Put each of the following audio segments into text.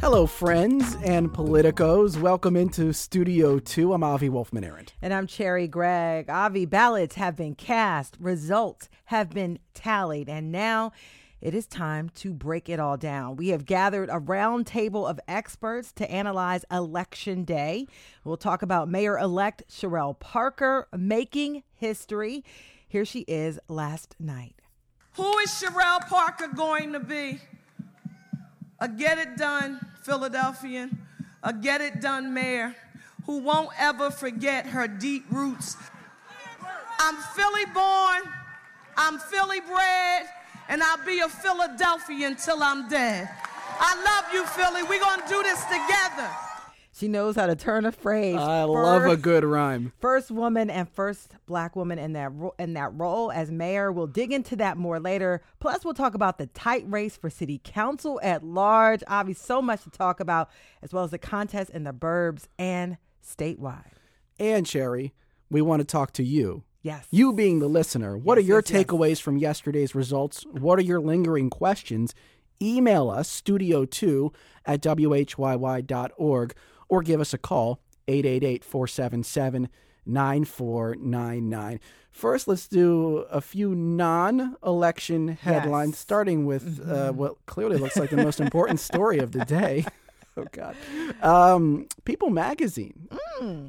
Hello, friends and politicos. Welcome into Studio 2. I'm Avi Wolfman Arent. And I'm Cherry Gregg. Avi, ballots have been cast, results have been tallied, and now it is time to break it all down. We have gathered a round table of experts to analyze Election Day. We'll talk about Mayor elect Cherelle Parker making history. Here she is last night. Who is Cherelle Parker going to be? A get it done Philadelphian, a get it done mayor who won't ever forget her deep roots. I'm Philly born, I'm Philly bred, and I'll be a Philadelphian till I'm dead. I love you, Philly. We're going to do this together. She knows how to turn a phrase. I love a good rhyme. First woman and first black woman in that ro- in that role as mayor. We'll dig into that more later. Plus, we'll talk about the tight race for city council at large. Obviously, so much to talk about, as well as the contest in the burbs and statewide. And Cherry, we want to talk to you. Yes. You being the listener, what Yes, are your yes, yes. takeaways from yesterday's results? What are your lingering questions? Email us, studio2 at whyy.org, or give us a call, 888 477 9499. First, let's do a few non election headlines, Yes. starting with uh, what clearly looks like the most important story of the day. Oh, God. Um, People magazine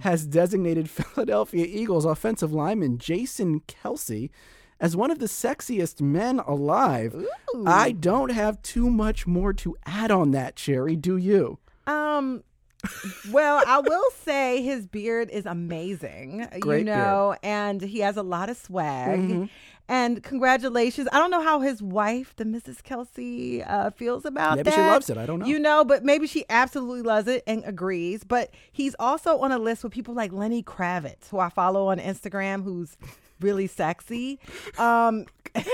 has designated Philadelphia Eagles offensive lineman Jason Kelce as one of the sexiest men alive. I don't have too much more to add on that, Cherry. Do you? Um. Well, I will say his beard is amazing. Great you know, and he has a lot of swag. Mm-hmm. And congratulations. I don't know how his wife, the Mrs. Kelce, uh, feels about Maybe that. Maybe she loves it. I don't know. You know, but maybe she absolutely loves it and agrees. But he's also on a list with people like Lenny Kravitz, who I follow on Instagram, who's really sexy. Um,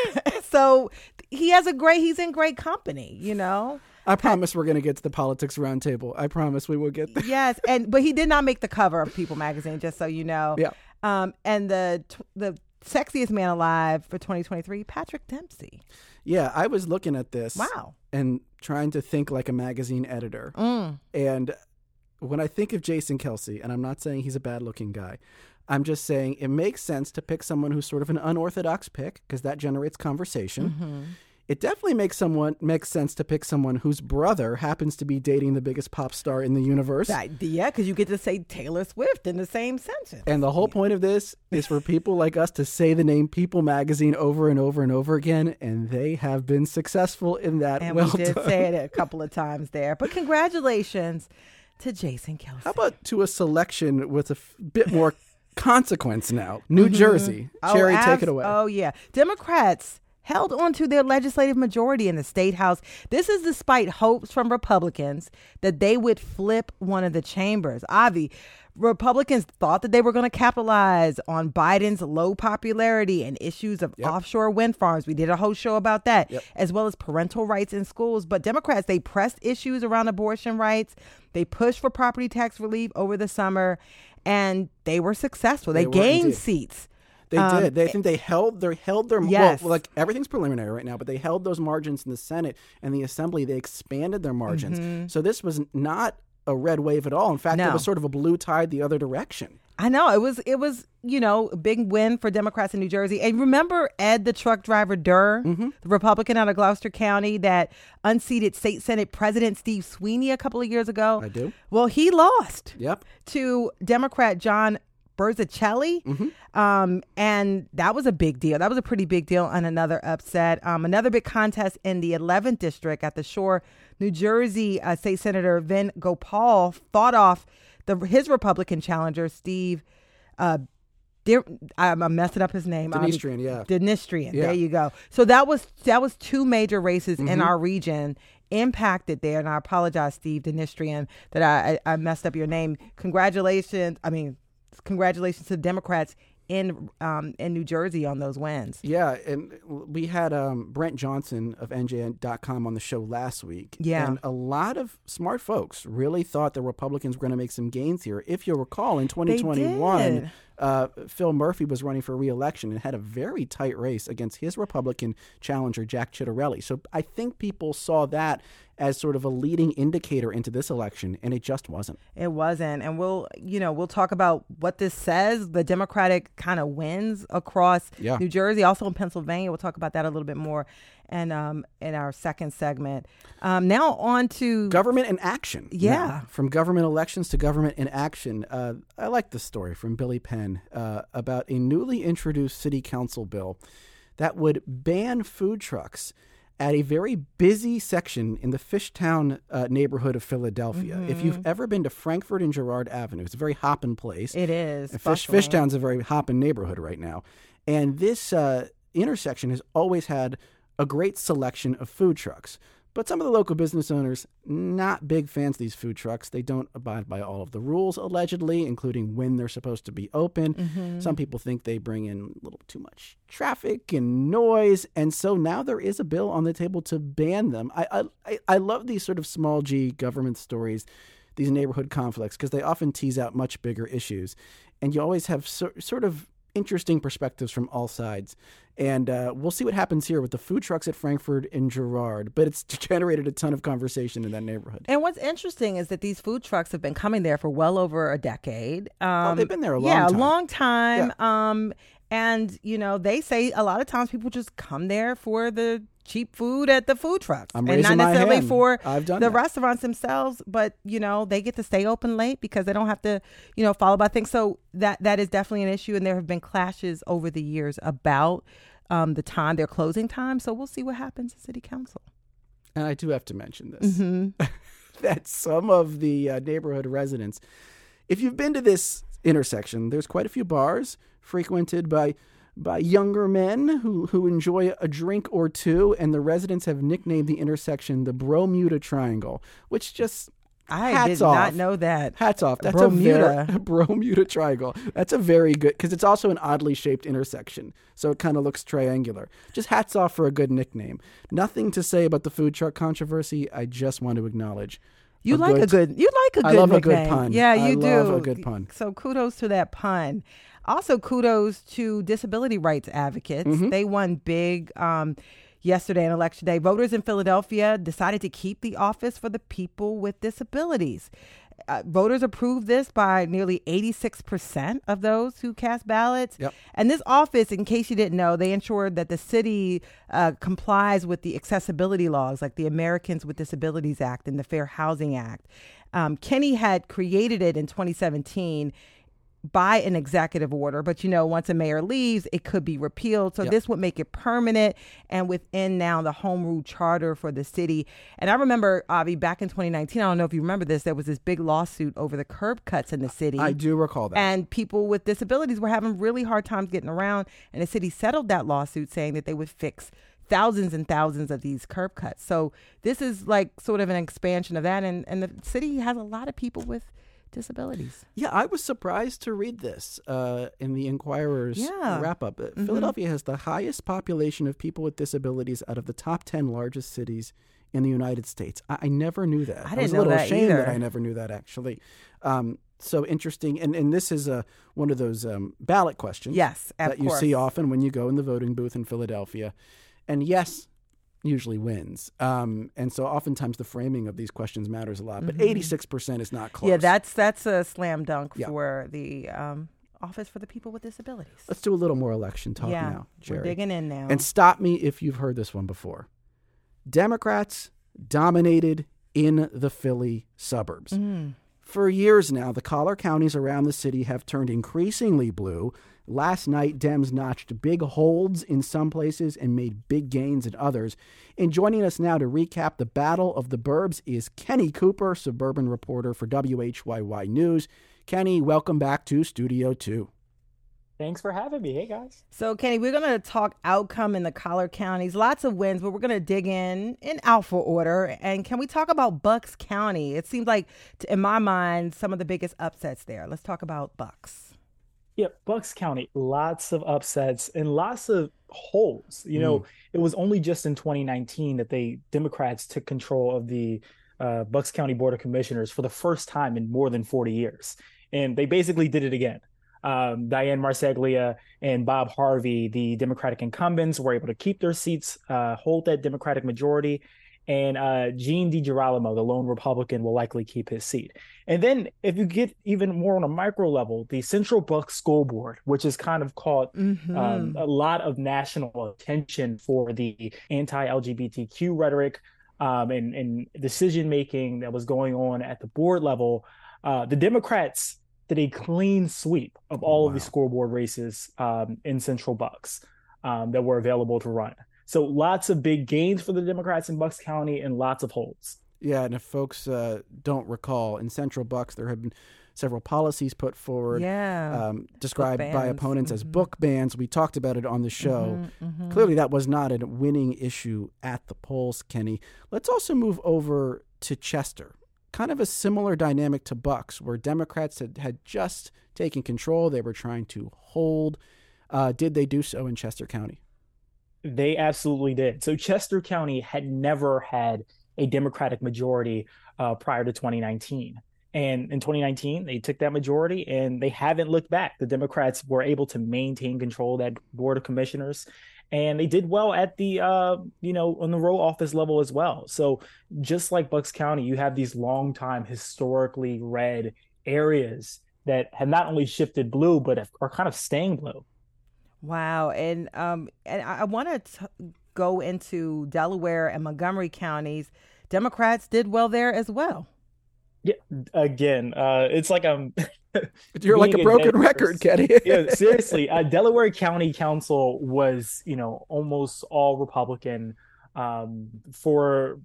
so he has a great. He's in great company. You know. I promise we're going to get to the politics roundtable. I promise we will get there. yes, and but he did not make the cover of People magazine, just so you know. Yeah. Um, and the the sexiest man alive for 2023, Patrick Dempsey. Yeah, I was looking at this. Wow. And trying to think like a magazine editor. Mm. And when I think of Jason Kelce, and I'm not saying he's a bad looking guy, I'm just saying it makes sense to pick someone who's sort of an unorthodox pick because that generates conversation. Mm-hmm. It definitely makes someone makes sense to pick someone whose brother happens to be dating the biggest pop star in the universe. That, yeah, because you get to say Taylor Swift in the same sentence. And the whole point of this is for people like us to say the name People magazine over and over and over again, and they have been successful in that. And well we did done. say it a couple of times there. But congratulations to Jason Kelce. How about to a selection with a f- bit more consequence now? New mm-hmm. Jersey. Oh, Cherry, take it away. Oh, yeah. Democrats held on to their legislative majority in the state house. This is despite hopes from Republicans that they would flip one of the chambers. Avi, Republicans thought that they were going to capitalize on Biden's low popularity and issues of offshore wind farms. We did a whole show about that, as well as parental rights in schools. But Democrats, they pressed issues around abortion rights. They pushed for property tax relief over the summer, and they were successful. They, They gained seats. They Um, did. They think they held their held their Yes. well, like everything's preliminary right now, but they held those margins in the Senate and the Assembly. They expanded their margins. So this was not a red wave at all. In fact, it Mm-hmm. Was sort of a blue tide the other direction. I know it was it was you know a big win for Democrats in New Jersey. And remember Ed, the truck driver Durr, Mm-hmm. the Republican out of Gloucester County that unseated State Senate President Steve Sweeney a couple of years ago. I do. Well, he lost Yep. to Democrat John Burzichelli. Mm-hmm. Um, and that was a big deal. That was a pretty big deal and another upset. Um, another big contest in the 11th district at the Shore, New Jersey. Uh, State Senator Vin Gopal fought off the his Republican challenger, Steve. Uh, I'm, messing up his name. Um, yeah. Dnistrian. Yeah. There you go. So that was that was two major races Mm-hmm. in our region impacted there. And I apologize, Steve Dnistrian, that I, I, I messed up your name. Congratulations. I mean, congratulations to the Democrats in um, in New Jersey on those wins. Yeah, and we had um, Brent Johnson of NJN.com on the show last week. Yeah. And a lot of smart folks really thought the Republicans were going to make some gains here. If you'll recall, in 2021, uh, Phil Murphy was running for reelection and had a very tight race against his Republican challenger, Jack Ciattarelli. So I think people saw that as sort of a leading indicator into this election, and it just wasn't. It wasn't. And we'll, you know, we'll talk about what this says. The Democratic kind of wins across Yeah. New Jersey, also in Pennsylvania. We'll talk about that a little bit more and um, in our second segment. Um, now on to Government in action. Yeah. Now, from government elections to government in action. Uh, I like this story from Billy Penn uh, about a newly introduced city council bill that would ban food trucks at a very busy section in the Fishtown uh, neighborhood of Philadelphia. If you've ever been to Frankford and Girard Avenue, it's a very hopping place. it is. And Fish. Fishtown's a very hopping neighborhood right now. And this uh, intersection has always had a great selection of food trucks. But some of the local business owners, not big fans of these food trucks. They don't abide by all of the rules, allegedly, including when they're supposed to be open. Mm-hmm. Some people think they bring in a little too much traffic and noise. And so now there is a bill on the table to ban them. I, I, I love these sort of small g government stories these neighborhood conflicts because they often tease out much bigger issues. And you always have so, sort of interesting perspectives from all sides. And uh, we'll see what happens here with the food trucks at Frankford and Girard. But it's generated a ton of conversation in that neighborhood. And what's interesting is that these food trucks have been coming there for well over a decade. Um, Oh, they've been there a long yeah, time. a long time. Um, and you know, they say a lot of times people just come there for the cheap food at the food trucks, I'm and not necessarily for the that. restaurants themselves. But you know, they get to stay open late because they don't have to, you know, follow by things. So that that is definitely an issue, and there have been clashes over the years about. Um, the time, their closing time. So we'll see what happens at city council. And I do have to mention this Mm-hmm. that some of the uh, neighborhood residents, if you've been to this intersection, there's quite a few bars frequented by by younger men who, who enjoy a drink or two, and the residents have nicknamed the intersection the Bromuda Triangle, which just I hats did off. not know that. Hats off. That's Bromuda. a very Bromuda Triangle. That's a very good because it's also an oddly shaped intersection, so it kind of looks triangular. Just hats off for a good nickname. Nothing to say about the food truck controversy. I just want to acknowledge. You like a good. You like a I good. love a good pun. Yeah, I you love do. a good pun. So kudos to that pun. Also, kudos to disability rights advocates. Mm-hmm. They won big um, yesterday on election day. Voters in Philadelphia decided to keep the office for the people with disabilities. Uh, voters approved this by nearly 86% of those who cast ballots. Yep. And this office, in case you didn't know, they ensured that the city uh, complies with the accessibility laws like the Americans with Disabilities Act and the Fair Housing Act. Um, Kenney had created it in 2017 by an executive order, but you know, once a mayor leaves, it could be repealed. So Yep. this would make it permanent and within now the home rule charter for the city. And I remember, Avi, back in 2019, I don't know if you remember this, there was this big lawsuit over the curb cuts in the city. I do recall that. And people with disabilities were having really hard times getting around. And the city settled that lawsuit saying that they would fix thousands and thousands of these curb cuts. So this is like sort of an expansion of that. And, and the city has a lot of people with disabilities. Yeah, I was surprised to read this uh, in the Inquirer's Yeah. wrap up. Philadelphia has the highest population of people with disabilities out of the top 10 largest cities in the United States. I, I never knew that. I was didn't a know little that ashamed that. I never knew that, actually. Um, so interesting. And, and this is uh, one of those um, ballot questions Yes, that you course. see often when you go in the voting booth in Philadelphia. And yes, usually wins. Um, and so oftentimes the framing of these questions matters a lot. But 86% is not close. Mm-hmm. Yeah, that's that's a slam dunk Yeah. for the um, Office for the People with Disabilities. Let's do a little more election talk yeah, now, we're digging in now. And stop me if you've heard this one before. Democrats dominated in the Philly suburbs. Mm. For years now, the collar counties around the city have turned increasingly blue. Last night, Dems notched big holds in some places and made big gains in others. And joining us now to recap the Battle of the Burbs is Kenny Cooper, suburban reporter for WHYY News. Kenny, welcome back to Studio 2. Thanks for having me. Hey, guys. So, Kenny, we're going to talk outcome in the collar counties. Lots of wins, but we're going to dig in in alpha order. And can we talk about Bucks County? It seems like, in my mind, some of the biggest upsets there. Let's talk about Bucks. Yeah, Bucks County, lots of upsets and lots of holes. You know, it was only just in 2019 that they Democrats took control of the uh, Bucks County Board of Commissioners for the first time in more than 40 years, and they basically did it again. Um, Diane Marseglia and Bob Harvey, the Democratic incumbents, were able to keep their seats, uh, hold that Democratic majority, and uh, Gene DiGirolamo, the lone Republican, will likely keep his seat. And then, if you get even more on a micro level, the Central Bucks School Board, which has kind of caught mm-hmm. um, a lot of national attention for the anti-LGBTQ rhetoric um, and, and decision making that was going on at the board level, uh, the Democrats did a clean sweep of all wow. of the scoreboard races um, in Central Bucks um, that were available to run. So lots of big gains for the Democrats in Bucks County and lots of holds. Yeah, and if folks uh, don't recall, in Central Bucks there have been several policies put forward, yeah. um, described by opponents mm-hmm. as book bans. We talked about it on the show. Mm-hmm, mm-hmm. Clearly, that was not a winning issue at the polls, Kenny. Let's also move over to Chester. Kind of a similar dynamic to Bucks, where Democrats had, had just taken control. They were trying to hold. Uh, did they do so in Chester County? They absolutely did. So Chester County had never had a Democratic majority uh, prior to 2019. And in 2019, they took that majority and they haven't looked back. The Democrats were able to maintain control of that board of commissioners. And they did well at the, uh, you know, on the row office level as well. So just like Bucks County, you have these long time historically red areas that have not only shifted blue, but are kind of staying blue. Wow, and um, and I, I want to go into Delaware and Montgomery counties. Democrats did well there as well. Yeah, again, uh, it's like I'm. You're like a broken record, Kenny. yeah, seriously. Uh, Delaware County Council was, you know, almost all Republican um, for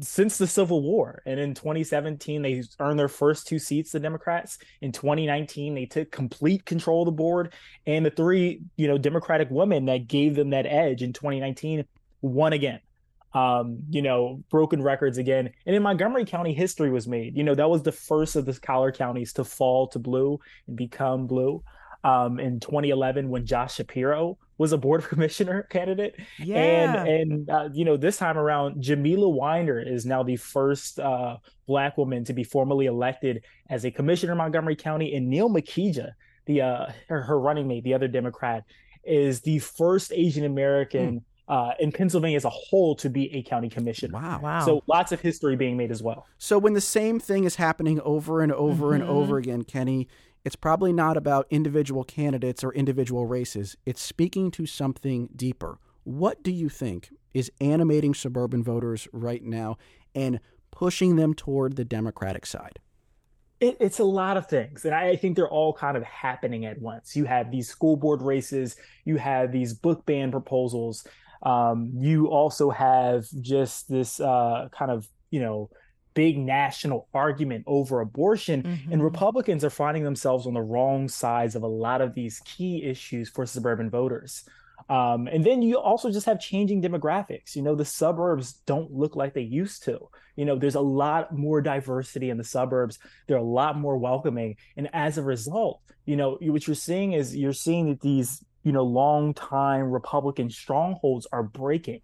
since the Civil War. And in 2017, they earned their first two seats, the Democrats. In 2019, they took complete control of the board. And the three, you know, Democratic women that gave them that edge in 2019 won again. Um, you know, broken records again. And in Montgomery County, history was made. You know, that was the first of the collar counties to fall to blue and become blue um, in 2011 when Josh Shapiro was a board of commissioner candidate. Yeah. And and uh, you know this time around, Jamila Winder is now the first uh, black woman to be formally elected as a commissioner in Montgomery County, and Neil Makhija, the uh, her, her running mate, the other Democrat, is the first Asian American. Mm. Uh, in Pennsylvania as a whole to be a county commissioner. Wow. wow. So lots of history being made as well. So when the same thing is happening over and over mm-hmm. and over again, Kenny, it's probably not about individual candidates or individual races. It's speaking to something deeper. What do you think is animating suburban voters right now and pushing them toward the Democratic side? It, it's a lot of things. And I, I think they're all kind of happening at once. You have these school board races, you have these book ban proposals. Um, you also have just this uh, kind of, you know, big national argument over abortion mm-hmm. and republicans are finding themselves on the wrong sides of a lot of these key issues for suburban voters. Um, and then you also just have changing demographics. You know the suburbs don't look like they used to. You know there's a lot more diversity in the suburbs. They're a lot more welcoming. And as a result you know what you're seeing is you're seeing that these you know long time republican strongholds are breaking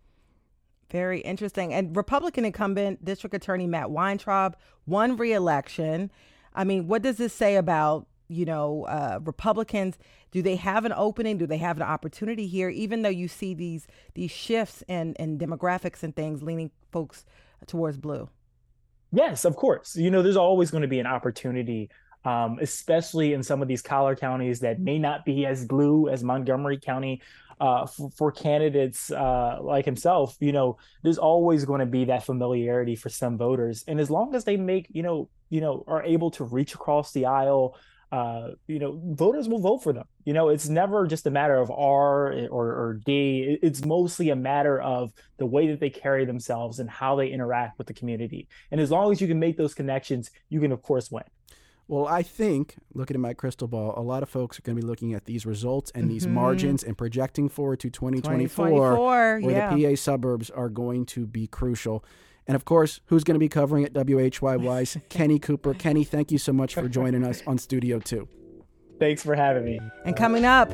very interesting. And Republican incumbent District Attorney Matt Weintraub won re-election. I mean, what does this say about you know uh, Republicans? Do they have an opening? Do they have an opportunity here? Even though you see these these shifts in in demographics and things leaning folks towards blue. Yes, of course. You know, there's always going to be an opportunity um, especially in some of these collar counties that may not be as blue as Montgomery County uh, for, for, candidates uh, like himself, you know, there's always going to be that familiarity for some voters, and as long as they make, you know, you know, are able to reach across the aisle, uh, you know, voters will vote for them. You know, it's never just a matter of R or, or D. It's mostly a matter of the way that they carry themselves and how they interact with the community. And as long as you can make those connections, you can, of course, win. Well, I think, looking at my crystal ball, a lot of folks are going to be looking at these results and mm-hmm. these margins and projecting forward to 2024, 2024 where yeah. the PA suburbs are going to be crucial. And of course, who's going to be covering it? WHYY's Kenny Cooper. Kenny, thank you so much for joining us on Studio 2. Thanks for having me. And coming up,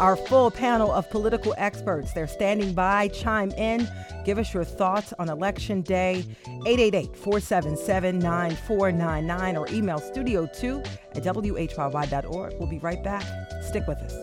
our full panel of political experts. They're standing by. Chime in. Give us your thoughts on Election Day. 888 477 9499 or email studio2 at whyy.org. We'll be right back. Stick with us.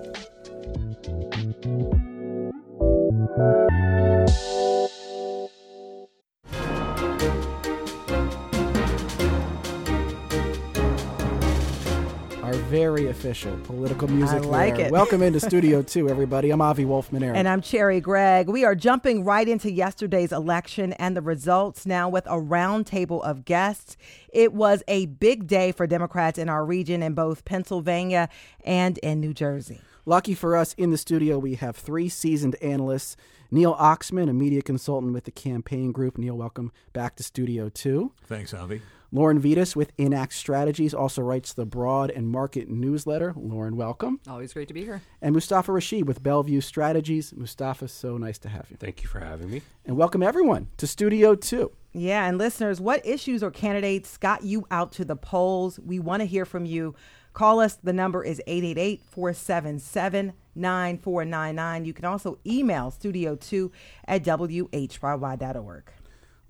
Very official political music. I like there. it. Welcome into Studio 2, everybody. I'm Avi Wolfman Arent. And I'm Cherry Gregg. We are jumping right into yesterday's election and the results now with a roundtable of guests. It was a big day for Democrats in our region in both Pennsylvania and in New Jersey. Lucky for us, in the studio, we have three seasoned analysts. Neil Oxman, a media consultant with the campaign group. Neil, welcome back to Studio 2. Thanks, Avi. Lauren Vidas with Inact Strategies also writes the Broad and Market newsletter. Lauren, welcome. Always great to be here. And Mustafa Rashed with Bellevue Strategies. Mustafa, so nice to have you. Thank you for having me. And welcome everyone to Studio 2. Yeah, and listeners, what issues or candidates got you out to the polls? We want to hear from you. Call us. The number is 888 477 9499. You can also email studio2 at whyy.org.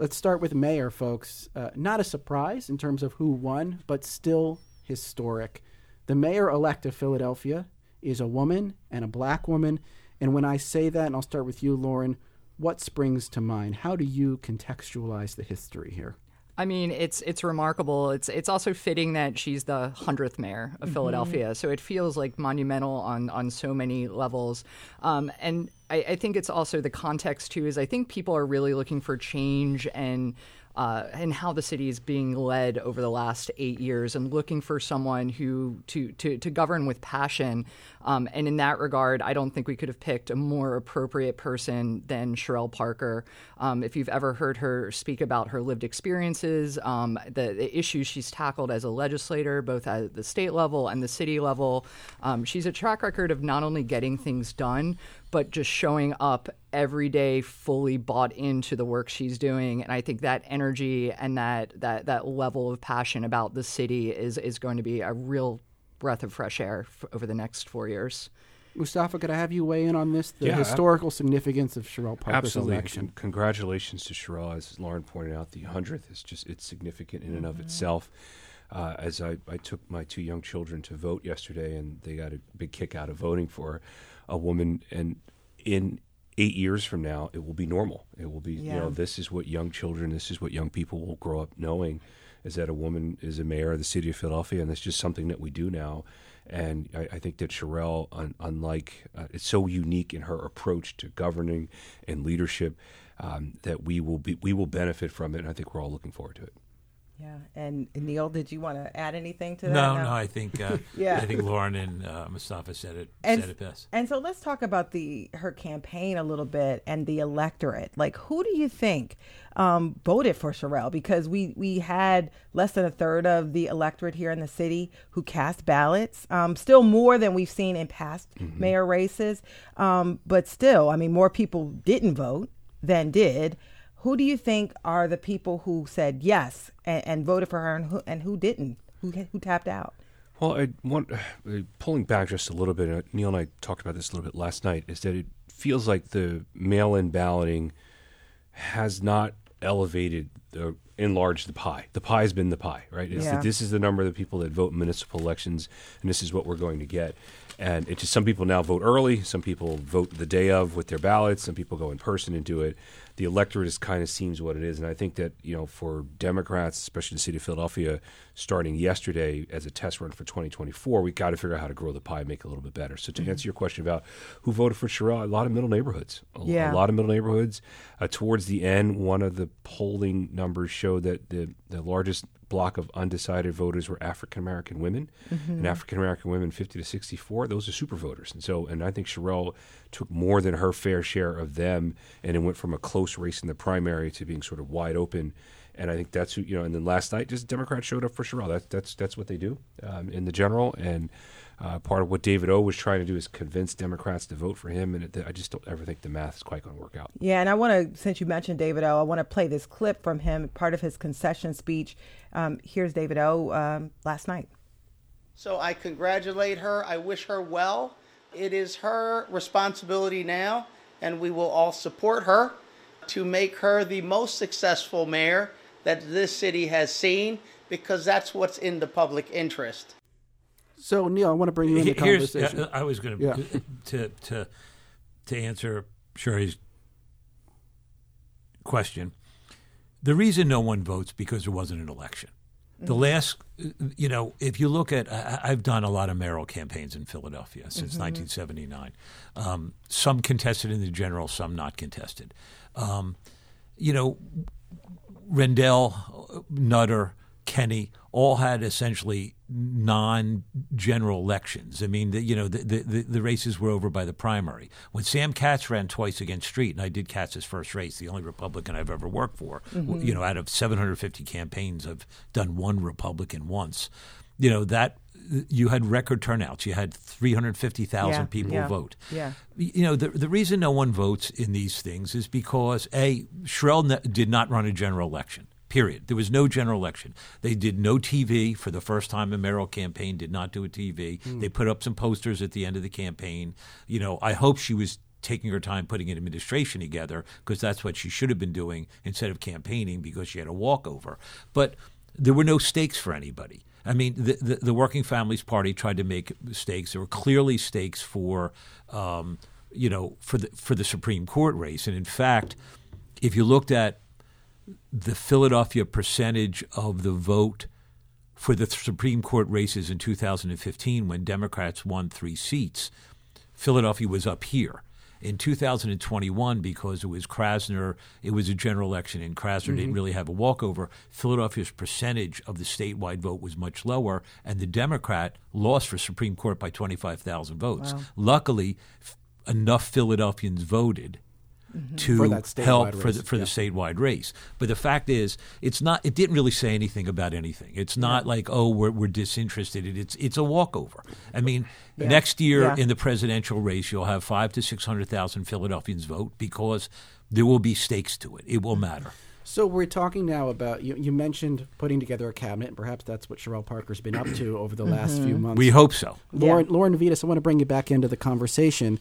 Let's start with mayor, folks. Uh, not a surprise in terms of who won, but still historic. The mayor elect of Philadelphia is a woman and a black woman. And when I say that, and I'll start with you, Lauren, what springs to mind? How do you contextualize the history here? I mean, it's it's remarkable. It's it's also fitting that she's the hundredth mayor of Philadelphia, so it feels like monumental on on so many levels. Um, and I, I think it's also the context too. Is I think people are really looking for change and. Uh, and how the city is being led over the last eight years, and looking for someone who to to, to govern with passion. Um, and in that regard, I don't think we could have picked a more appropriate person than Cherelle Parker. Um, if you've ever heard her speak about her lived experiences, um, the, the, issues she's tackled as a legislator, both at the state level and the city level, um, she's a track record of not only getting things done, but just showing up every day fully bought into the work she's doing and i think that energy and that that that level of passion about the city is is going to be a real breath of fresh air f- over the next four years Mustafa, could I have you weigh in on this? The Yeah, historical significance of Cherelle Parker's Absolutely. election. Con- Congratulations to Cherelle. As Lauren pointed out, the 100th is just, it's significant in and of itself. Uh, as I, I took my two young children to vote yesterday, and they got a big kick out of voting for a woman. And in eight years from now, it will be normal. It will be, you know, this is what young children, this is what young people will grow up knowing is that a woman is a mayor of the city of Philadelphia, and that's just something that we do now. And I, I think that Cherelle, un, unlike, uh, it's so unique in her approach to governing and leadership um, that we will be, we will benefit from it. And I think we're all looking forward to it. Yeah. And Neil, did you want to add anything to that? No, no, I think uh, Yeah. I think Lauren and uh, Mustafa said it and, said it best. And so let's talk about the her campaign a little bit and the electorate. Like, who do you think um, voted for Cherelle? Because we we had less than a third of the electorate here in the city who cast ballots. Um, still more than we've seen in past mayor races, um, but still, I mean, more people didn't vote than did. Who do you think are the people who said yes and, and voted for her, and who and who didn't? Who who tapped out? Well, I want uh, pulling back just a little bit. Uh, Neil and I talked about this a little bit last night. Is that it feels like the mail-in balloting has not elevated the enlarged the pie. The pie has been the pie, right? Yeah. that this is the number of the people that vote in municipal elections, and this is what we're going to get. And it just some people now vote early, some people vote the day of with their ballots, some people go in person and do it. The electorate is kind of seems what it is, and I think that you know for Democrats, especially the city of Philadelphia, starting yesterday as a test run for 2024, we got to figure out how to grow the pie, and make it a little bit better. So to answer your question about who voted for Cherelle, a lot of middle neighborhoods, a, Yeah. a lot of middle neighborhoods. Uh, towards the end, one of the polling numbers showed that the the largest block of undecided voters were African American women, and African American women 50 to 64. Those are super voters, and so and I think Cherelle took more than her fair share of them, and it went from a close race in the primary to being sort of wide open. And I think that's who you know. And then last night, just Democrats showed up for Cherelle. That's that's that's what they do um, in the general. And uh, part of what David O was trying to do is convince Democrats to vote for him. And it, I just don't ever think the math is quite going to work out. Yeah, and I want to, since you mentioned David O, I want to play this clip from him, part of his concession speech. Um, here's David O um, last night. So I congratulate her. I wish her well. It is her responsibility now, and we will all support her to make her the most successful mayor that this city has seen because that's what's in the public interest. So, Neil, I want to bring you in the Here's conversation. uh, I was going Yeah. to to to to answer Cherry's question. the reason no one votes because there wasn't an election. The last, you know, if you look at, I, I've done a lot of mayoral campaigns in Philadelphia since 1979. Um, some contested in the general, some not contested. Um, you know, Rendell, Nutter, Kenney all had essentially non-general elections. I mean, the, you know, the, the the races were over by the primary. When Sam Katz ran twice against Street, and I did Katz's first race, the only Republican I've ever worked for. Mm-hmm. You know, out of 750 campaigns, I've done one Republican once. You know that you had record turnouts. You had 350,000 Yeah, people yeah, vote. yeah. You know, the, the reason no one votes in these things is because, A, Cherelle ne- did not run a general election, period. There was no general election. They did no TV for the first time. A mayoral campaign did not do a TV. They put up some posters at the end of the campaign. You know, I hope she was taking her time putting an administration together because that's what she should have been doing instead of campaigning because she had a walkover. But there were no stakes for anybody. I mean, the, the, the Working Families Party tried to make stakes. There were clearly stakes for, um, you know, for the for the Supreme Court race. And in fact, if you looked at the Philadelphia percentage of the vote for the Supreme Court races in 2015, when Democrats won three seats, Philadelphia was up here. In 2021, because it was Krasner, it was a general election, and Krasner didn't mm-hmm. really have a walkover. Philadelphia's percentage of the statewide vote was much lower, and the Democrat lost for Supreme Court by 25,000 votes. Luckily, f- enough Philadelphians voted Mm-hmm. to For that help for the, for yeah. the statewide race. But the fact is, it's not. It didn't really say anything about anything. It's not like oh we're we're disinterested. It's it's a walkover. I mean, next year Yeah. in the presidential race, you'll have five to six hundred thousand Philadelphians vote because there will be stakes to it. It will matter. So we're talking now about you. You mentioned putting together a cabinet, and perhaps that's what Cherelle Parker's been up to over the last few mm-hmm. months. We hope so. Lauren, Lauren Vidas, I want to bring you back into the conversation.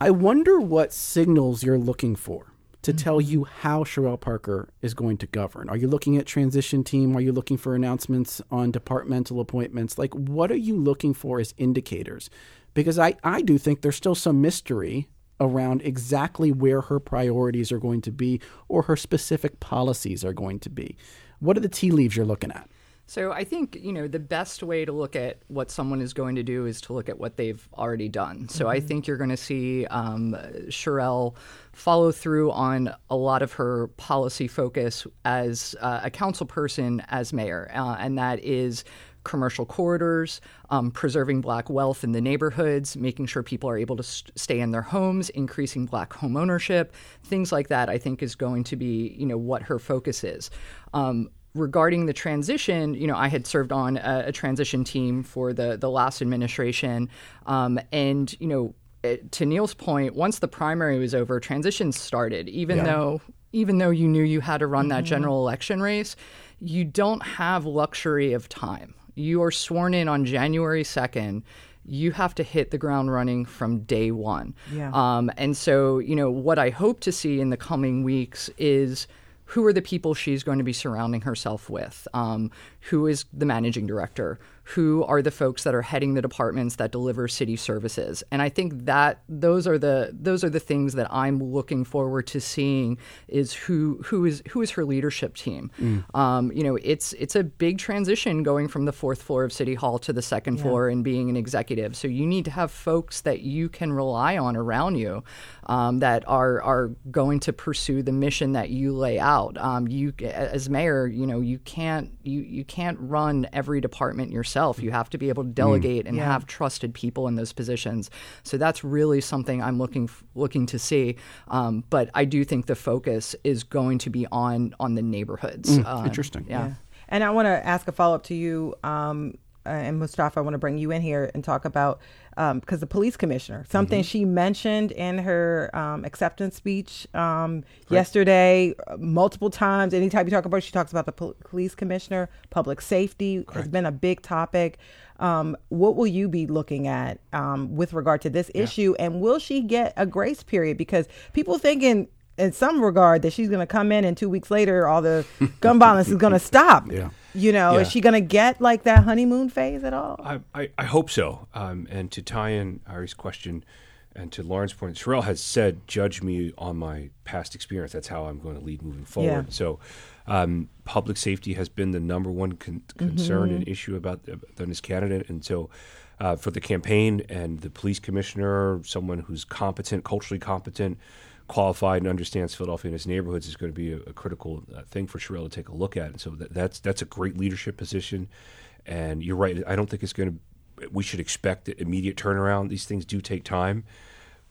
I wonder what signals you're looking for to mm-hmm. tell you how Cherelle Parker is going to govern. Are you looking at transition team? Are you looking for announcements on departmental appointments? Like, what are you looking for as indicators? Because I, I do think there's still some mystery around exactly where her priorities are going to be or her specific policies are going to be. What are the tea leaves you're looking at? So I think you know the best way to look at what someone is going to do is to look at what they've already done. So I think you're going to see um, Cherelle follow through on a lot of her policy focus as uh, a council person, as mayor, uh, and that is commercial corridors, um, preserving black wealth in the neighborhoods, making sure people are able to st- stay in their homes, increasing black home ownership, things like that. I think is going to be you know what her focus is. Um, regarding the transition, you know, I had served on a, a transition team for the the last administration, um, and you know, it, to Neil's point, once the primary was over, transition started. Even though even though you knew you had to run that general election race, you don't have luxury of time. You are sworn in on January second. You have to hit the ground running from day one. Yeah. Um, and so, you know, what I hope to see in the coming weeks is who are the people she's going to be surrounding herself with? Um, who is the managing director? Who are the folks that are heading the departments that deliver city services? And I think that those are the those are the things that I'm looking forward to seeing is who who is who is her leadership team. Um, you know, it's it's a big transition going from the fourth floor of City Hall to the second floor and being an executive. So you need to have folks that you can rely on around you um, that are are going to pursue the mission that you lay out. Um, you as mayor, you know, you can't you you can't run every department yourself. You have to be able to delegate and have trusted people in those positions. So that's really something I'm looking looking to see. Um, but I do think the focus is going to be on on the neighborhoods. Uh, Interesting. yeah. And I want to ask a follow up to you, um, uh, and Mustafa. I want to bring you in here and talk about because the police commissioner, something she mentioned in her um, acceptance speech um, yesterday, uh, multiple times. Anytime you talk about, it, she talks about the pol- police commissioner, public safety has been a big topic. Um, what will you be looking at um, with regard to this issue, and will she get a grace period? Because people thinking in some regard that she's going to come in and two weeks later all the gun violence is going to stop. Yeah. You know, is she going to get like that honeymoon phase at all? I, I, I hope so. Um, and to tie in Ari's question, And to Lauren's point, Cherelle has said, "Judge me on my past experience. That's how I'm going to lead moving forward." Yeah. So, um, public safety has been the number one con- concern and issue about this candidate, and so. Uh, for the campaign and the police commissioner, someone who's competent, culturally competent, qualified, and understands Philadelphia and its neighborhoods is going to be a, a critical uh, thing for Cherelle to take a look at. And so that, that's that's a great leadership position. And you're right. I don't think it's going to. We should expect immediate turnaround. These things do take time.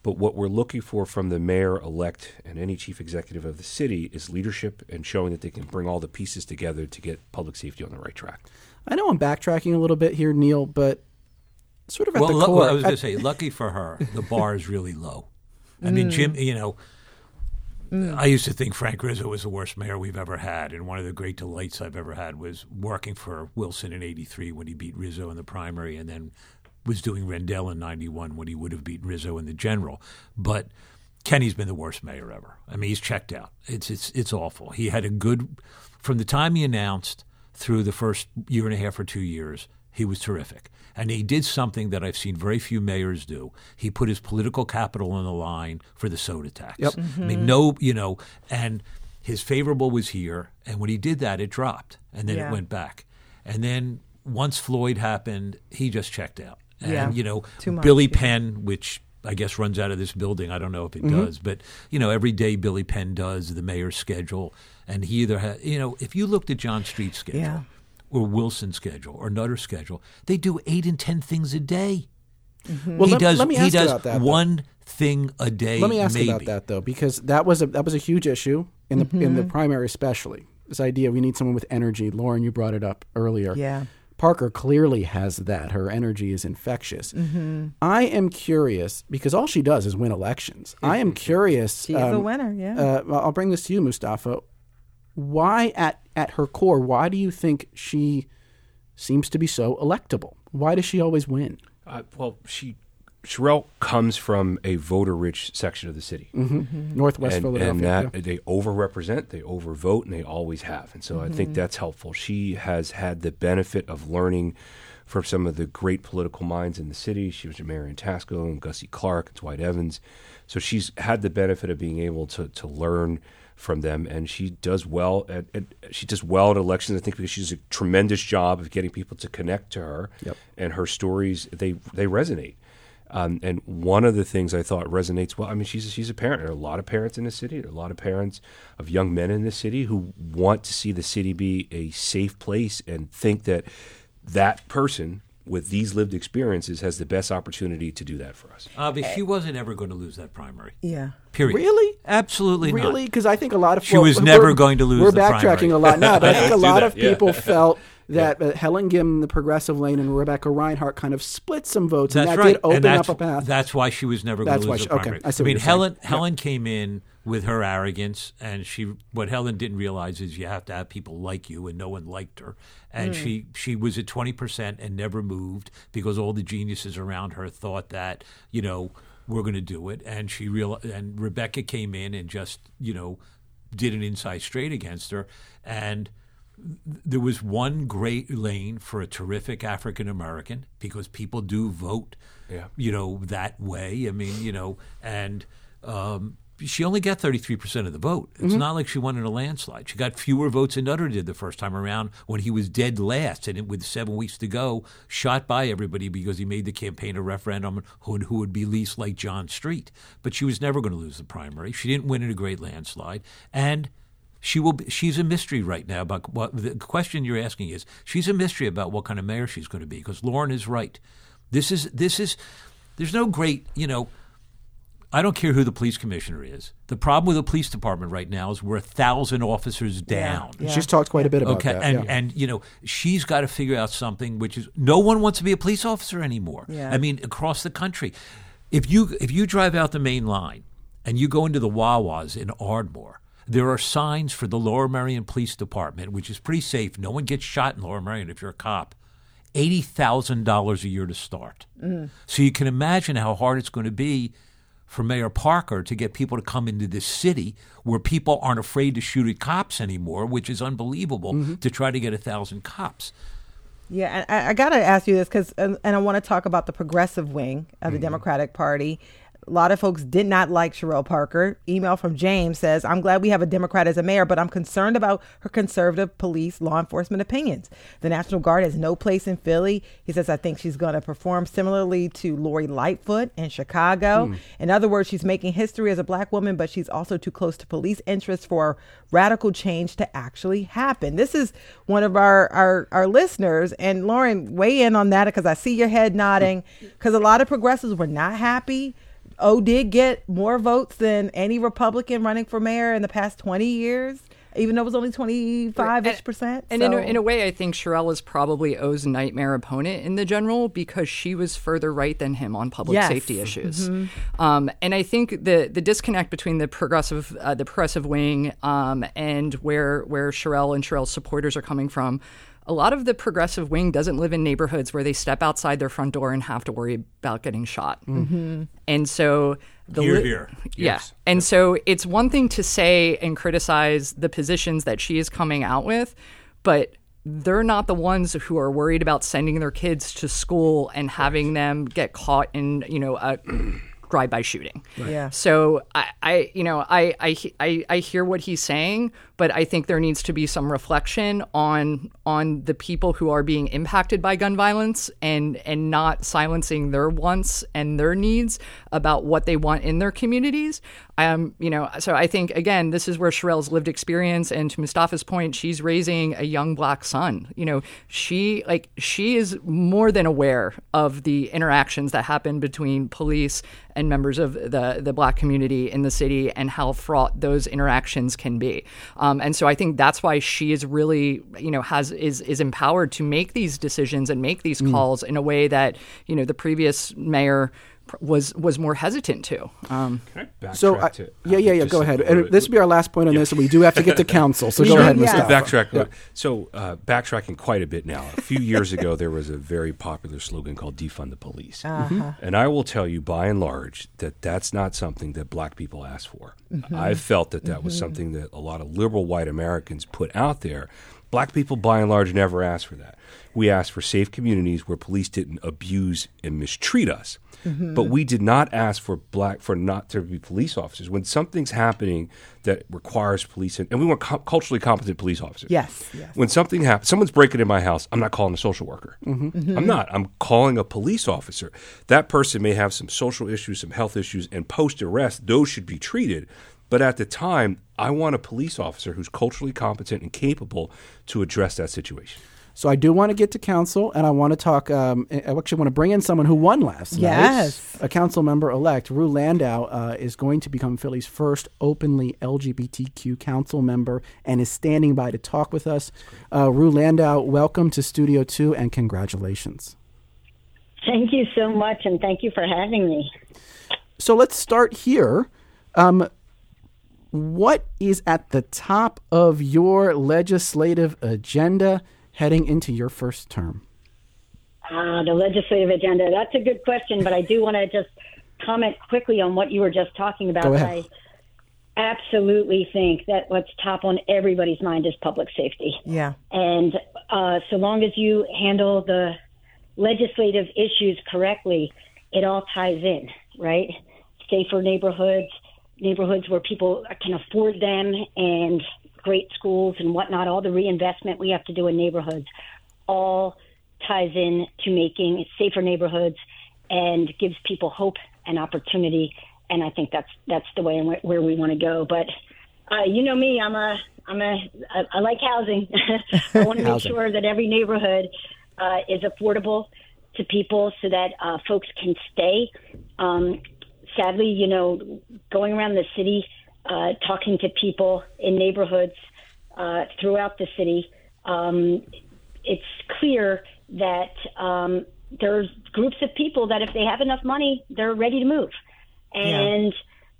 But what we're looking for from the mayor elect and any chief executive of the city is leadership and showing that they can bring all the pieces together to get public safety on the right track. I know I'm backtracking a little bit here, Neil, but sort of at well, the lu- core. I was going to say, lucky for her, the bar is really low. I mean, Jim, mm. you know, mm. I used to think Frank Rizzo was the worst mayor we've ever had, and one of the great delights I've ever had was working for Wilson in '83 when he beat Rizzo in the primary, and then was doing Rendell in '91 when he would have beaten Rizzo in the general. But Kenney's been the worst mayor ever. I mean, he's checked out. It's it's it's awful. He had a good from the time he announced through the first year and a half or two years. He was terrific, and he did something that I've seen very few mayors do. He put his political capital on the line for the soda tax. Yep. I mean, no, you know, and his favorable was here, and when he did that, it dropped, and then Yeah. it went back, and then once Floyd happened, he just checked out. And Yeah. you know, much, Billy yeah. Penn, which I guess runs out of this building. I don't know if it Mm-hmm. does, but you know, every day Billy Penn does the mayor's schedule, and he either has, you know, if you looked at John Street's schedule Yeah. Or Wilson's schedule or Nutter's schedule, they do eight and ten things a day. well, he let, does. let me he ask you does about that. though. one thing a day. Let me ask maybe. you about that though, because that was a that was a huge issue in the in Mm-hmm. the primary, especially this idea we need someone with energy. Lauren, you brought it up earlier. Yeah. Parker clearly has that. Her energy is infectious. Mm-hmm. I am curious because all she does is win elections. I am curious. She's a um, winner, yeah. Uh, I'll bring this to you, Mustafa. Why, at at her core, why do you think she seems to be so electable? Why does she always win? Uh, well, she Cherelle comes from a voter-rich section of the city. Northwest and, Philadelphia. and that yeah. they overrepresent, they overvote, and they always have. And so I Mm-hmm. think that's helpful. She has had the benefit of learning from some of the great political minds in the city. She was Marian Tasco and Gussie Clark and Dwight Evans. So she's had the benefit of being able to to learn from them, and she does well at, at she does well at elections. I think because she does a tremendous job of getting people to connect to her, Yep. and her stories they they resonate. Um, and one of the things I thought resonates well, I mean, she's she's a parent. There are a lot of parents in the city. There are a lot of parents of young men in the city who want to see the city be a safe place and think that that person with these lived experiences has the best opportunity to do that for us. Avi, she wasn't ever going to lose that primary. yeah. Period. Really? Absolutely not. Really? Because I think a lot of She was never going to lose We're the backtracking primary. a lot now, but I think a lot that, of yeah. people felt that uh, Helen Gym, the progressive lane, and Rebecca Rhynhart kind of split some votes, That's and that right. did open and up a path. That's why she was never going That's to why lose she- the okay, primary. I see what mean, you're saying. Helen Yep. Helen came in with her arrogance, and she what Helen didn't realize is you have to have people like you, and no one liked her. And she she was at twenty percent and never moved because all the geniuses around her thought that you know we're going to do it, and she real and Rebecca came in and just you know did an inside straight against her, and there was one great lane for a terrific African American because people do vote, Yeah. you know, that way. I mean, you know, and um, she only got 33% of the vote. It's mm-hmm. not like she won in a landslide. She got fewer votes than Nutter did the first time around when he was dead last and with seven weeks to go, shot by everybody because he made the campaign a referendum on who, who would be least like John Street. But she was never going to lose the primary. She didn't win in a great landslide. And she will. Be, she's a mystery right now. About what the question you're asking is, she's a mystery about what kind of mayor she's going to be. Because Lauren is right. This is this is. There's no great. You know. I don't care who the police commissioner is. The problem with the police department right now is we're a thousand officers down. Yeah. She's talked quite a bit about Okay, that. and yeah. and you know she's got to figure out something which is no one wants to be a police officer anymore. Yeah. I mean across the country, if you if you drive out the main line and you go into the Wawas in Ardmore, there are signs for the Lower Merion Police Department, which is pretty safe. No one gets shot in Lower Merion if you're a cop. Eighty thousand dollars a year to start. Mm. So you can imagine how hard it's going to be for Mayor Parker to get people to come into this city where people aren't afraid to shoot at cops anymore, which is unbelievable mm-hmm. to try to get a thousand cops. Yeah, and I, I got to ask you this because, and, and I want to talk about the progressive wing of the mm-hmm. Democratic Party. A lot of folks did not like Cherelle Parker. Email from James says, I'm glad we have a Democrat as a mayor, but I'm concerned about her conservative police law enforcement opinions. The National Guard has no place in Philly. He says, I think she's going to perform similarly to Lori Lightfoot in Chicago. Hmm. In other words, she's making history as a black woman, but she's also too close to police interests for radical change to actually happen. This is one of our, our, our listeners. And Lauren, weigh in on that because I see your head nodding because a lot of progressives were not happy. O did get more votes than any Republican running for mayor in the past 20 years, even though it was only 25 ish percent. And in, a, in a way, I think Cherelle is probably Oh's nightmare opponent in the general because she was further right than him on public Yes. safety issues. Um, and I think the the disconnect between the progressive uh, the progressive wing um, and where where Cherelle and Cherelle's supporters are coming from. A lot of the progressive wing doesn't live in neighborhoods where they step outside their front door and have to worry about getting shot. Mm-hmm. And so the Here, li- here. yeah. Yes. And so it's one thing to say and criticize the positions that she is coming out with, but they're not the ones who are worried about sending their kids to school and having them get caught in, you know, a drive-by shooting. Yeah. So I, I you know, I, I, I, I hear what he's saying, but I think there needs to be some reflection on on the people who are being impacted by gun violence and and not silencing their wants and their needs about what they want in their communities. Um, you know, so I think again, this is where Cherelle's lived experience, and to Mustafa's point, she's raising a young black son. You know, she like she is more than aware of the interactions that happen between police and members of the the black community in the city and how fraught those interactions can be. Um, Um, and so I think that's why she is really, you know, has is is empowered to make these decisions and make these mm. calls in a way that you know the previous mayor was was more hesitant to. Um, Can I backtrack So, I, to- yeah, yeah, yeah. Go ahead. little And this will be our last point on this, and we do have to get to council. So go Sure, ahead, yeah. Mustafa. backtrack. Yeah. So, uh, backtracking quite a bit now. A few years ago, there was a very popular slogan called "Defund the Police," uh-huh. mm-hmm. and I will tell you, by and large, that that's not something that Black people asked for. Mm-hmm. I felt that that was mm-hmm. something that a lot of liberal white Americans put out there. Black people, by and large, never asked for that. We asked for safe communities where police didn't abuse and mistreat us. But we did not ask for black for not to be police officers. When something's happening that requires police, and we want cu- culturally competent police officers. Yes, yes. When something happens, someone's breaking in my house. I'm not calling a social worker. Mm-hmm. Mm-hmm. I'm not. I'm calling a police officer. That person may have some social issues, some health issues, and post arrest, those should be treated. But at the time, I want a police officer who's culturally competent and capable to address that situation. So I do want to get to council, and I want to talk. Um, I actually want to bring in someone who won last night. Yes. a council member elect, Rue Landau, uh, is going to become Philly's first openly LGBTQ council member, and is standing by to talk with us. Uh, Rue Landau, welcome to Studio Two, and congratulations. Thank you so much, and thank you for having me. So let's start here. Um, what is at the top of your legislative agenda heading into your first term? Uh, the legislative agenda. That's a good question, but I do want to just comment quickly on what you were just talking about. Go ahead. I absolutely think that what's top on everybody's mind is public safety. Yeah. And uh, so long as you handle the legislative issues correctly, it all ties in, right? Safer neighborhoods, neighborhoods where people can afford them, and great schools and whatnot, all the reinvestment we have to do in neighborhoods, all ties in to making safer neighborhoods and gives people hope and opportunity. And I think that's that's the way and where, where we want to go. But uh, you know me, I'm a I'm a I, I like housing. I want to make sure that every neighborhood uh, is affordable to people so that uh, folks can stay. Um, sadly, you know, going around the city, uh, talking to people in neighborhoods uh, throughout the city, um, it's clear that um, there's groups of people that if they have enough money, they're ready to move. And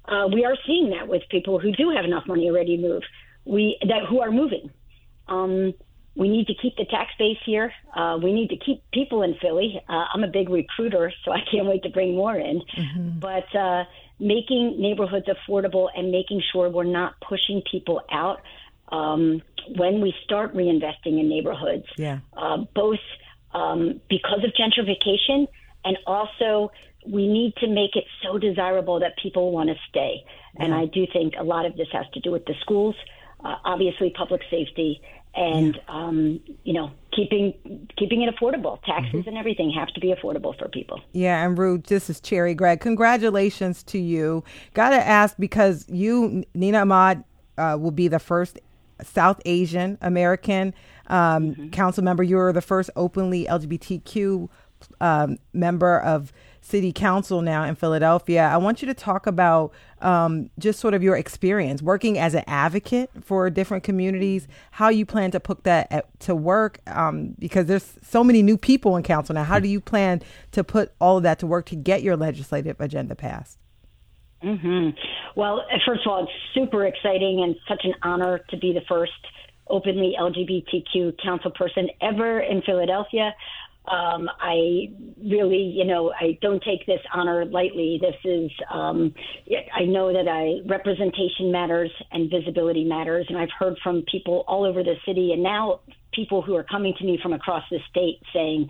uh, we are seeing that with people who do have enough money already to move. We that who are moving. Um, we need to keep the tax base here. Uh, we need to keep people in Philly. Uh, I'm a big recruiter, so I can't wait to bring more in. But uh, making neighborhoods affordable and making sure we're not pushing people out um, when we start reinvesting in neighborhoods, Yeah. uh, both um, because of gentrification and also we need to make it so desirable that people want to stay. And I do think a lot of this has to do with the schools, uh, obviously public safety, and um, you know keeping keeping it affordable. Taxes and everything have to be affordable for people. Yeah, and Rude, this is Cherry Gregg. Congratulations to you. Got to ask because you, Nina Ahmad, uh, will be the first South Asian American um, council member. You're the first openly LGBTQ um, member of city council now in Philadelphia. I want you to talk about um, just sort of your experience working as an advocate for different communities, how you plan to put that at, to work, um, because there's so many new people in council now. How do you plan to put all of that to work to get your legislative agenda passed? hmm Well, uh, first of all, it's super exciting and such an honor to be the first openly LGBTQ council person ever in Philadelphia. Um, I really, you know, I don't take this honor lightly. This is, um, I know that I representation matters and visibility matters, and I've heard from people all over the city, and now people who are coming to me from across the state saying,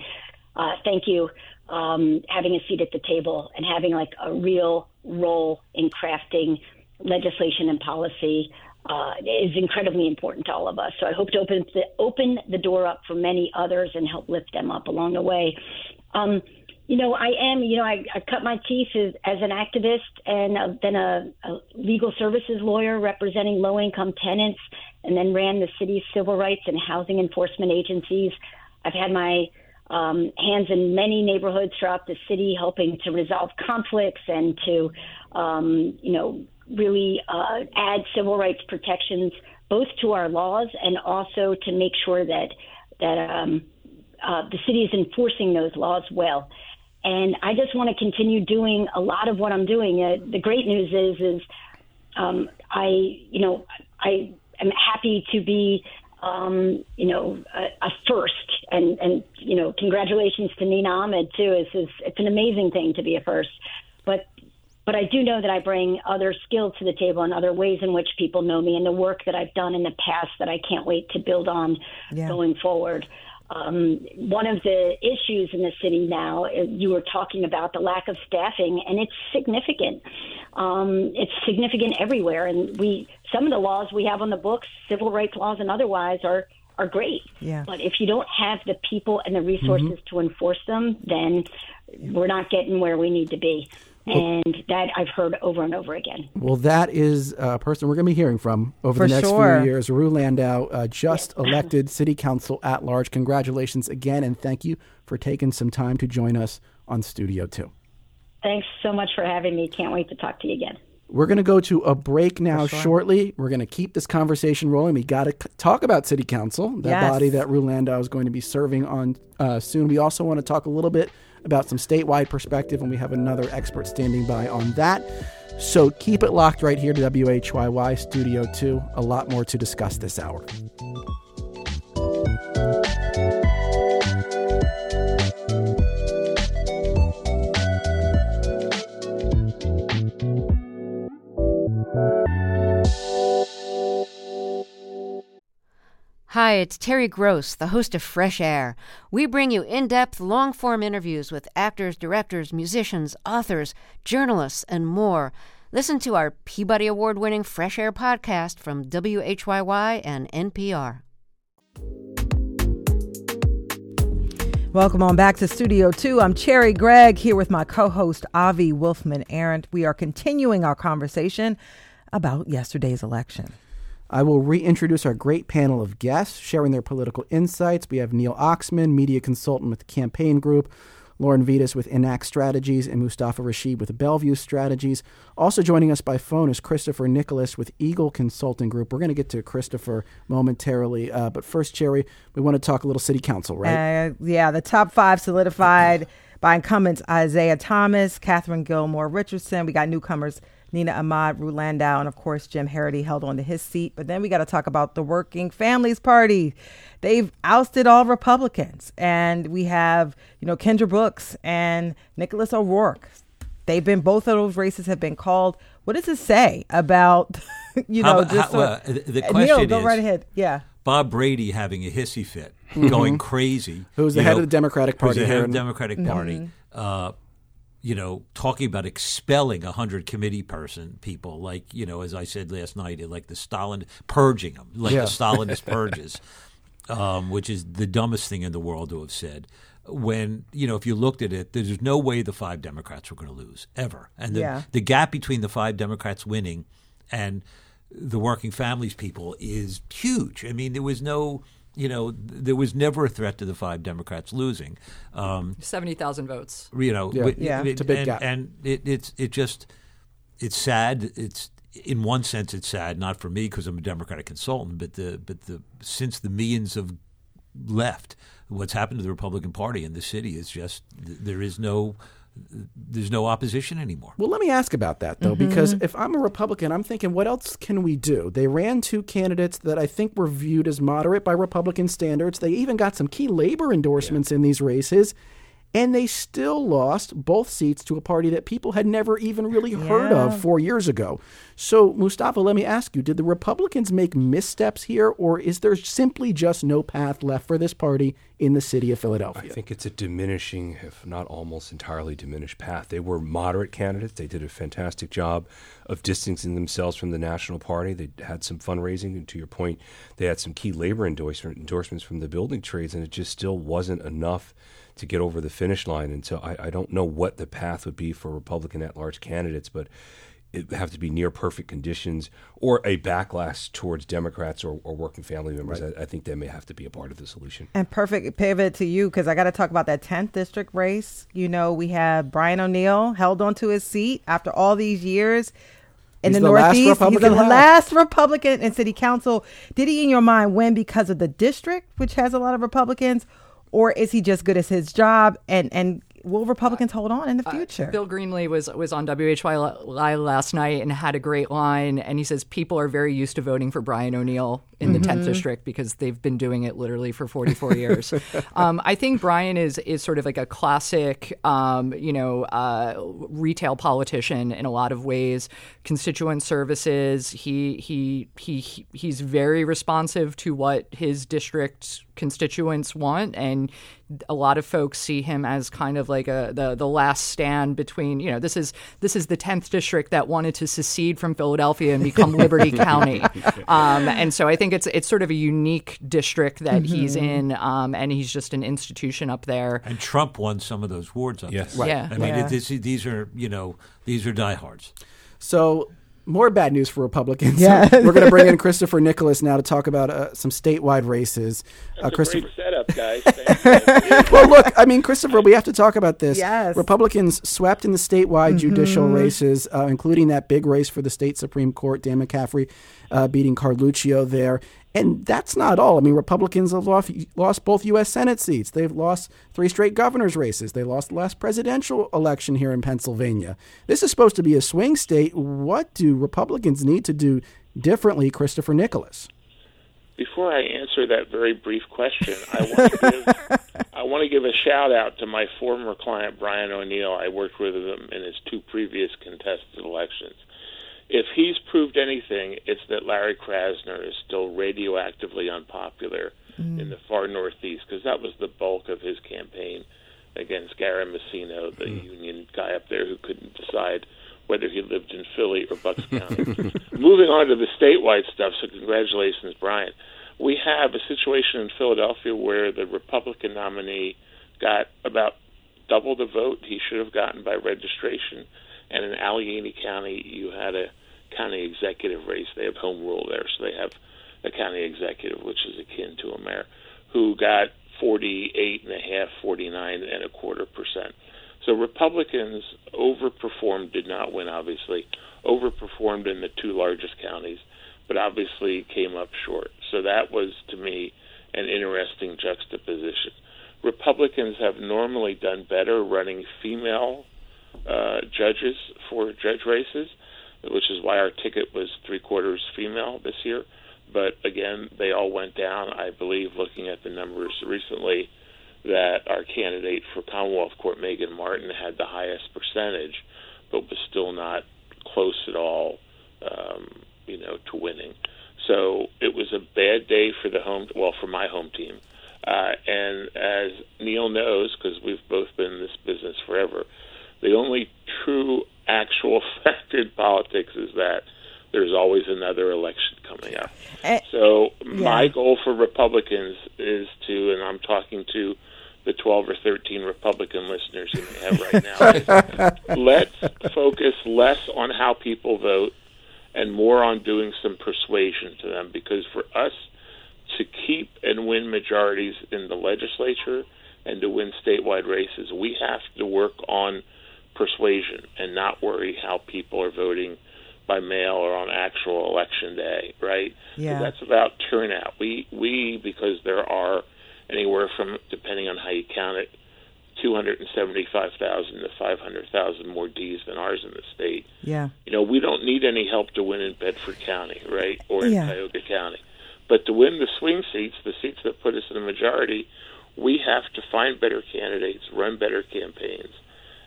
uh, "Thank you." Um, having a seat at the table and having like a real role in crafting legislation and policy uh, is incredibly important to all of us. So I hope to open the, open the door up for many others and help lift them up along the way. Um, you know, I am, you know, I, I cut my teeth as, as an activist and uh, then a, a legal services lawyer representing low income tenants and then ran the city's civil rights and housing enforcement agencies. I've had my um, hands in many neighborhoods throughout the city, helping to resolve conflicts and to, um, you know, really uh, add civil rights protections both to our laws and also to make sure that that um, uh, the city is enforcing those laws well. And I just want to continue doing a lot of what I'm doing. Uh, the great news is, is um, I, you know, I am happy to be um, you know, a, a, first. And, and, you know, congratulations to Nina Ahmad, too. It's, it's, it's an amazing thing to be a first. But, but I do know that I bring other skills to the table and other ways in which people know me and the work that I've done in the past that I can't wait to build on Yeah. going forward. Um, one of the issues in the city now, uh, you were talking about the lack of staffing, and it's significant. Um, it's significant everywhere, and we some of the laws we have on the books, civil rights laws and otherwise, are are great. Yeah. But if you don't have the people and the resources to enforce them, then we're not getting where we need to be. And that I've heard over and over again. Well, that is a person we're going to be hearing from over For the next sure. few years. Rue Landau, uh, just elected city council at large. Congratulations again, and thank you for taking some time to join us on Studio 2. Thanks so much for having me. Can't wait to talk to you again. We're going to go to a break now shortly. We're going to keep this conversation rolling. We got to c- talk about City Council, that Yes. body that Rue Landau is going to be serving on uh, soon. We also want to talk a little bit about some statewide perspective, and we have another expert standing by on that. So keep it locked right here to WHYY Studio 2. A lot more to discuss this hour. Hi, it's Terry Gross, the host of Fresh Air. We bring you in depth, long form interviews with actors, directors, musicians, authors, journalists, and more. Listen to our Peabody Award winning Fresh Air podcast from WHYY and NPR. Welcome on back to Studio 2. I'm Cherry Gregg here with my co host, Avi Wolfman Arent. We are continuing our conversation about yesterday's election. I will reintroduce our great panel of guests sharing their political insights. We have Neil Oxman, media consultant with the Campaign Group, Lauren Vidas with Enact Strategies, and Mustafa Rashed with Bellevue Strategies. Also joining us by phone is Christopher Nicholas with Eagle Consulting Group. We're going to get to Christopher momentarily, uh, but first, Cherry, we want to talk a little City Council, right? Uh, yeah, the top five solidified by incumbents Isaiah Thomas, Katherine Gilmore Richardson. We got newcomers Nina Ahmad, Rue Landau, and of course Jim Harity held on to his seat. But then we got to talk about the Working Families Party. They've ousted all Republicans, and we have you know Kendra Brooks and Nicholas O'Rourke. They've been both of those races have been called. What does it say about you know about- just how- sort- well, the- the question Neil, go is- right ahead. Yeah. Bob Brady having a hissy fit, Mhm. going crazy. Who's the you head of the Democratic who's Party the head here of the Democratic. Party. Uh, you know, talking about expelling a hundred committee person people, like you know, as I said last night, like the Stalin purging them, like Yeah. the Stalinist purges, um, which is the dumbest thing in the world to have said. When you know, if you looked at it, there's no way the five Democrats were going to lose ever, and the Yeah. the gap between the five Democrats winning and the working families people is huge. I mean, there was no. You know, there was never a threat to the five Democrats losing. Um, Seventy thousand votes. you know, Yeah. wi- Yeah. it- It's a big and, gap. and it, it's it just it's sad. It's in one sense it's sad, not for me because I'm a Democratic consultant, but the but the since the millions of left, what's happened to the Republican Party in the city is just there is no there's no opposition anymore. Well, let me ask about that though, mm-hmm. because if I'm a Republican, I'm thinking, what else can we do? They ran two candidates that I think were viewed as moderate by Republican standards. They even got some key labor endorsements in these races, and they still lost both seats to a party that people had never even really heard Yeah. of four years ago. So, Mustafa, let me ask you: Did the Republicans make missteps here, or is there simply just no path left for this party in the city of Philadelphia? I think it's a diminishing, if not almost entirely diminished path. They were moderate candidates. They did a fantastic job of distancing themselves from the National Party. They had some fundraising, and to your point, they had some key labor endorsement, endorsements from the building trades, and it just still wasn't enough to get over the finish line. And so I, I don't know what the path would be for Republican at-large candidates, but it would have to be near perfect conditions or a backlash towards Democrats or, or working family members. I, I think that may have to be a part of the solution. And perfect pivot to you because I got to talk about that 10th district race. You know, we have Brian O'Neill held onto his seat after all these years in He's the, the last Northeast. He's the left. last Republican in city council. Did he, in your mind, win because of the district, which has a lot of Republicans, or is he just good at his job? And and will uh, Republicans hold on in the uh, future? Bill Greenlee was was on WHYY last night and had a great line, and he says people are very used to voting for Brian O'Neill in the 10th district because they've been doing it literally for 44 years. um, I think Brian is is sort of like a classic, um, you know, uh, retail politician in a lot of ways. Constituent services. He he he he's very responsive to what his district constituents want, and a lot of folks see him as kind of like a the the last stand between you know this is this is the 10th district that wanted to secede from Philadelphia and become Liberty County um, and so I think it's it's sort of a unique district that he's in um, and he's just an institution up there And Trump won some of those wards up Yes. there. Right. Yeah. I mean, Yeah. it, this, these are you know these are diehards. So, more bad news for Republicans. Yeah. We're going to bring in Christopher Nicholas now to talk about uh, some statewide races. Uh, That's a Christopher. great setup, guys. Well, look, I mean, Christopher, we have to talk about this. Yes. Mm-hmm. Republicans swept in the statewide judicial races, uh, including that big race for the state Supreme Court, Dan McCaffery uh, beating Carluccio there. And that's not all. I mean, Republicans have lost, lost both U.S. Senate seats. They've lost three straight governor's races. They lost the last presidential election here in Pennsylvania. This is supposed to be a swing state. What do Republicans need to do differently, Christopher Nicholas? Before I answer that very brief question, I want to give I want to give a shout out to my former client Brian O'Neill. I worked with him in his two previous contested elections. If he's proved anything, it's that Larry Krasner is still radioactively unpopular mm. in the far northeast because that was the bulk of his campaign against Gary Masino, the mm. union guy up there who couldn't decide whether he lived in Philly or Bucks County. Moving on to the statewide stuff, so congratulations, Brian. We have a situation in Philadelphia where the Republican nominee got about double the vote he should have gotten by registration. And in Allegheny County, you had a county executive race. They have home rule there, so they have a county executive, which is akin to a mayor, who got 48 and a half, 49 and a quarter percent. So Republicans overperformed, did not win, obviously, overperformed in the two largest counties, but obviously came up short. So that was, to me, an interesting juxtaposition. Republicans have normally done better running female uh, judges for judge races, which is why our ticket was three quarters female this year. But again, they all went down. I believe, looking at the numbers recently, that our candidate for Commonwealth Court, Megan Martin, had the highest percentage, but was still not close at all, um, you know, to winning. So it was a bad day for the home, well, for my home team. Uh, and as Neil knows, because we've both been in this business forever, The only true, actual fact in politics is that there's always another election coming up. Eh, so my goal for Republicans is to, and I'm talking to the 12 or 13 Republican listeners you may have right now, let's focus less on how people vote and more on doing some persuasion to them. Because for us to keep and win majorities in the legislature and to win statewide races, we have to work on persuasion and not worry how people are voting by mail or on actual election day, right? Yeah. That's about turnout. We we because there are anywhere from depending on how you count it, two hundred and seventy five thousand to five hundred thousand more D's than ours in the state. Yeah. You know, we don't need any help to win in Bedford County, right? Or in Yeah. Cuyahoga County. But to win the swing seats, the seats that put us in the majority, we have to find better candidates, run better campaigns,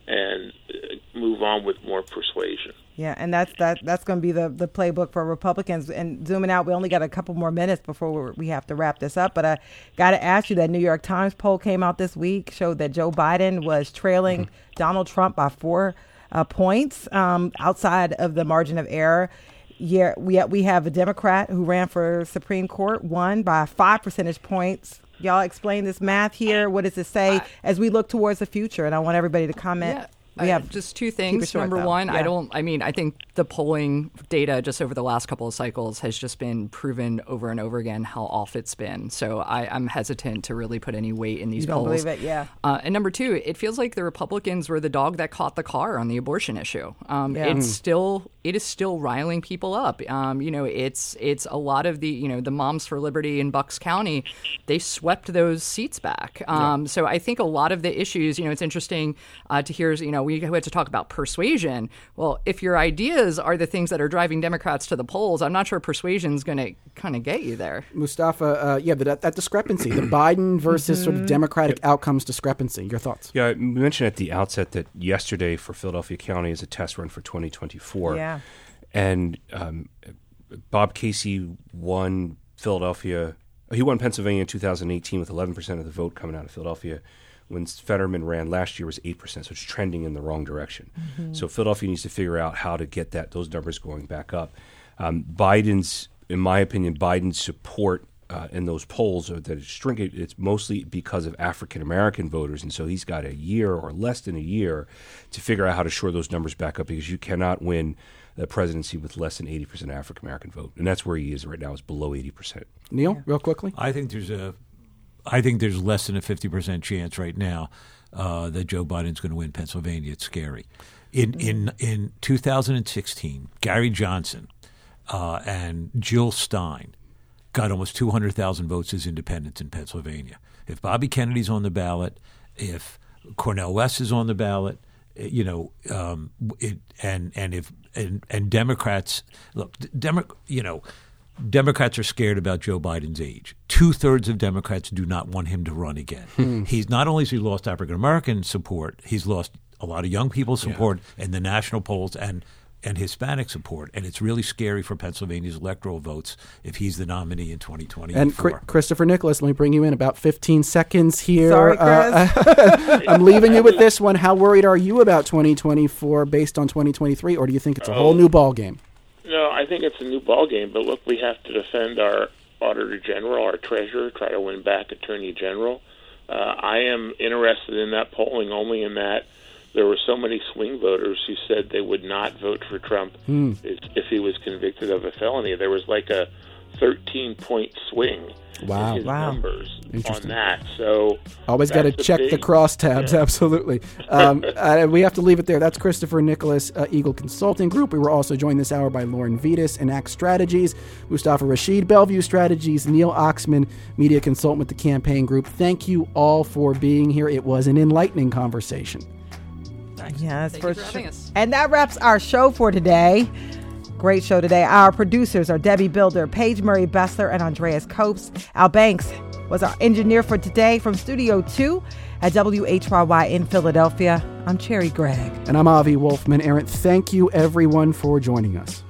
and uh, move on with more persuasion. Yeah, and that's that. That's going to be the the playbook for Republicans. And zooming out, we only got a couple more minutes before we're, we have to wrap this up. But I got to ask you that New York Times poll came out this week showed that Joe Biden was trailing Donald Trump by four uh, points um, outside of the margin of error. Yeah, we we have a Democrat who ran for Supreme Court, won by five percentage points. Y'all explain this math here. What does it say as we look towards the future? And I want everybody to comment. Yeah. We I- have just two things. short, Number though. one, I don't. I mean, I think the polling data just over the last couple of cycles has just been proven over and over again how off it's been. So I, I'm hesitant to really put any weight in these You don't polls. believe it? Yeah. Uh, and number two, it feels like the Republicans were the dog that caught the car on the abortion issue. Um, Yeah. It's Mm. still it is still riling people up. Um, you know, it's it's a lot of the you know the Moms for Liberty in Bucks County, they swept those seats back. Um, So I think a lot of the issues, you know, it's interesting uh, to hear. You know, we had to talk about persuasion. Well, if your ideas are the things that are driving Democrats to the polls, I'm not sure persuasion is going to kind of get you there. Mustafa, uh, yeah, but that, that discrepancy, the Biden versus sort of Democratic outcomes discrepancy. Your thoughts? Yeah, we mentioned at the outset that yesterday for Philadelphia County is a test run for 2024. Yeah. And um, Bob Casey won Philadelphia. He won Pennsylvania in 2018 with 11% of the vote coming out of Philadelphia. When Fetterman ran last year was 8%, so it's trending in the wrong direction. So Philadelphia needs to figure out how to get that those numbers going back up. Um, Biden's, in my opinion, Biden's support uh, in those polls are that it's shrinking. It's mostly because of African American voters, and so he's got a year or less than a year to figure out how to shore those numbers back up because you cannot win the presidency with less than eighty percent African American vote, and that's where he is right now. Is below eighty percent. Neil, real quickly. I think there's a, I think there's less than a fifty percent chance right now uh, that Joe Biden's going to win Pennsylvania. It's scary. In in in 2016, Gary Johnson uh, and Jill Stein got almost 200,000 votes as independents in Pennsylvania. If Bobby Kennedy's on the ballot, if Cornel West is on the ballot, eh, you know, um, it, and and if and, and Democrats look, Demo, you know, Democrats are scared about Joe Biden's age. Two thirds of Democrats do not want him to run again. Hmm. He's not only has he lost African American support, he's lost a lot of young people's support in the national polls and and Hispanic support, and it's really scary for Pennsylvania's electoral votes if he's the nominee in 2024. And Chri- Christopher Nicholas, let me bring you in about 15 seconds here. Sorry, Uh, I'm leaving you with this one. How worried are you about 2024 based on 2023, or do you think it's a whole new ball game? No, I think it's a new ball game. But look, we have to defend our auditor general, our treasurer, try to win back attorney general. Uh, I am interested in that polling only in that there were so many swing voters who said they would not vote for Trump if, if he was convicted of a felony. There was like a 13 point swing Wow. in his Wow. numbers on that. So Always got to that's a check the big- crosstabs. yeah. Absolutely. Um, uh, we have to leave it there. That's Christopher Nicholas, uh, Eagle Consulting Group. We were also joined this hour by Lauren Vidas and Act Strategies, Mustafa Rashed, Bellevue Strategies, Neil Oxman, media consultant with the campaign group. Thank you all for being here. It was an enlightening conversation. Yes, Thank for you for having sure. us. And that wraps our show for today. Great show today. Our producers are Debbie Builder, Paige Murray Bessler, and Andreas Copes. Al Banks was our engineer for today from Studio 2 at WHYY in Philadelphia. I'm Cherry Gregg. And I'm Avi Wolfman. Arent, thank you everyone for joining us.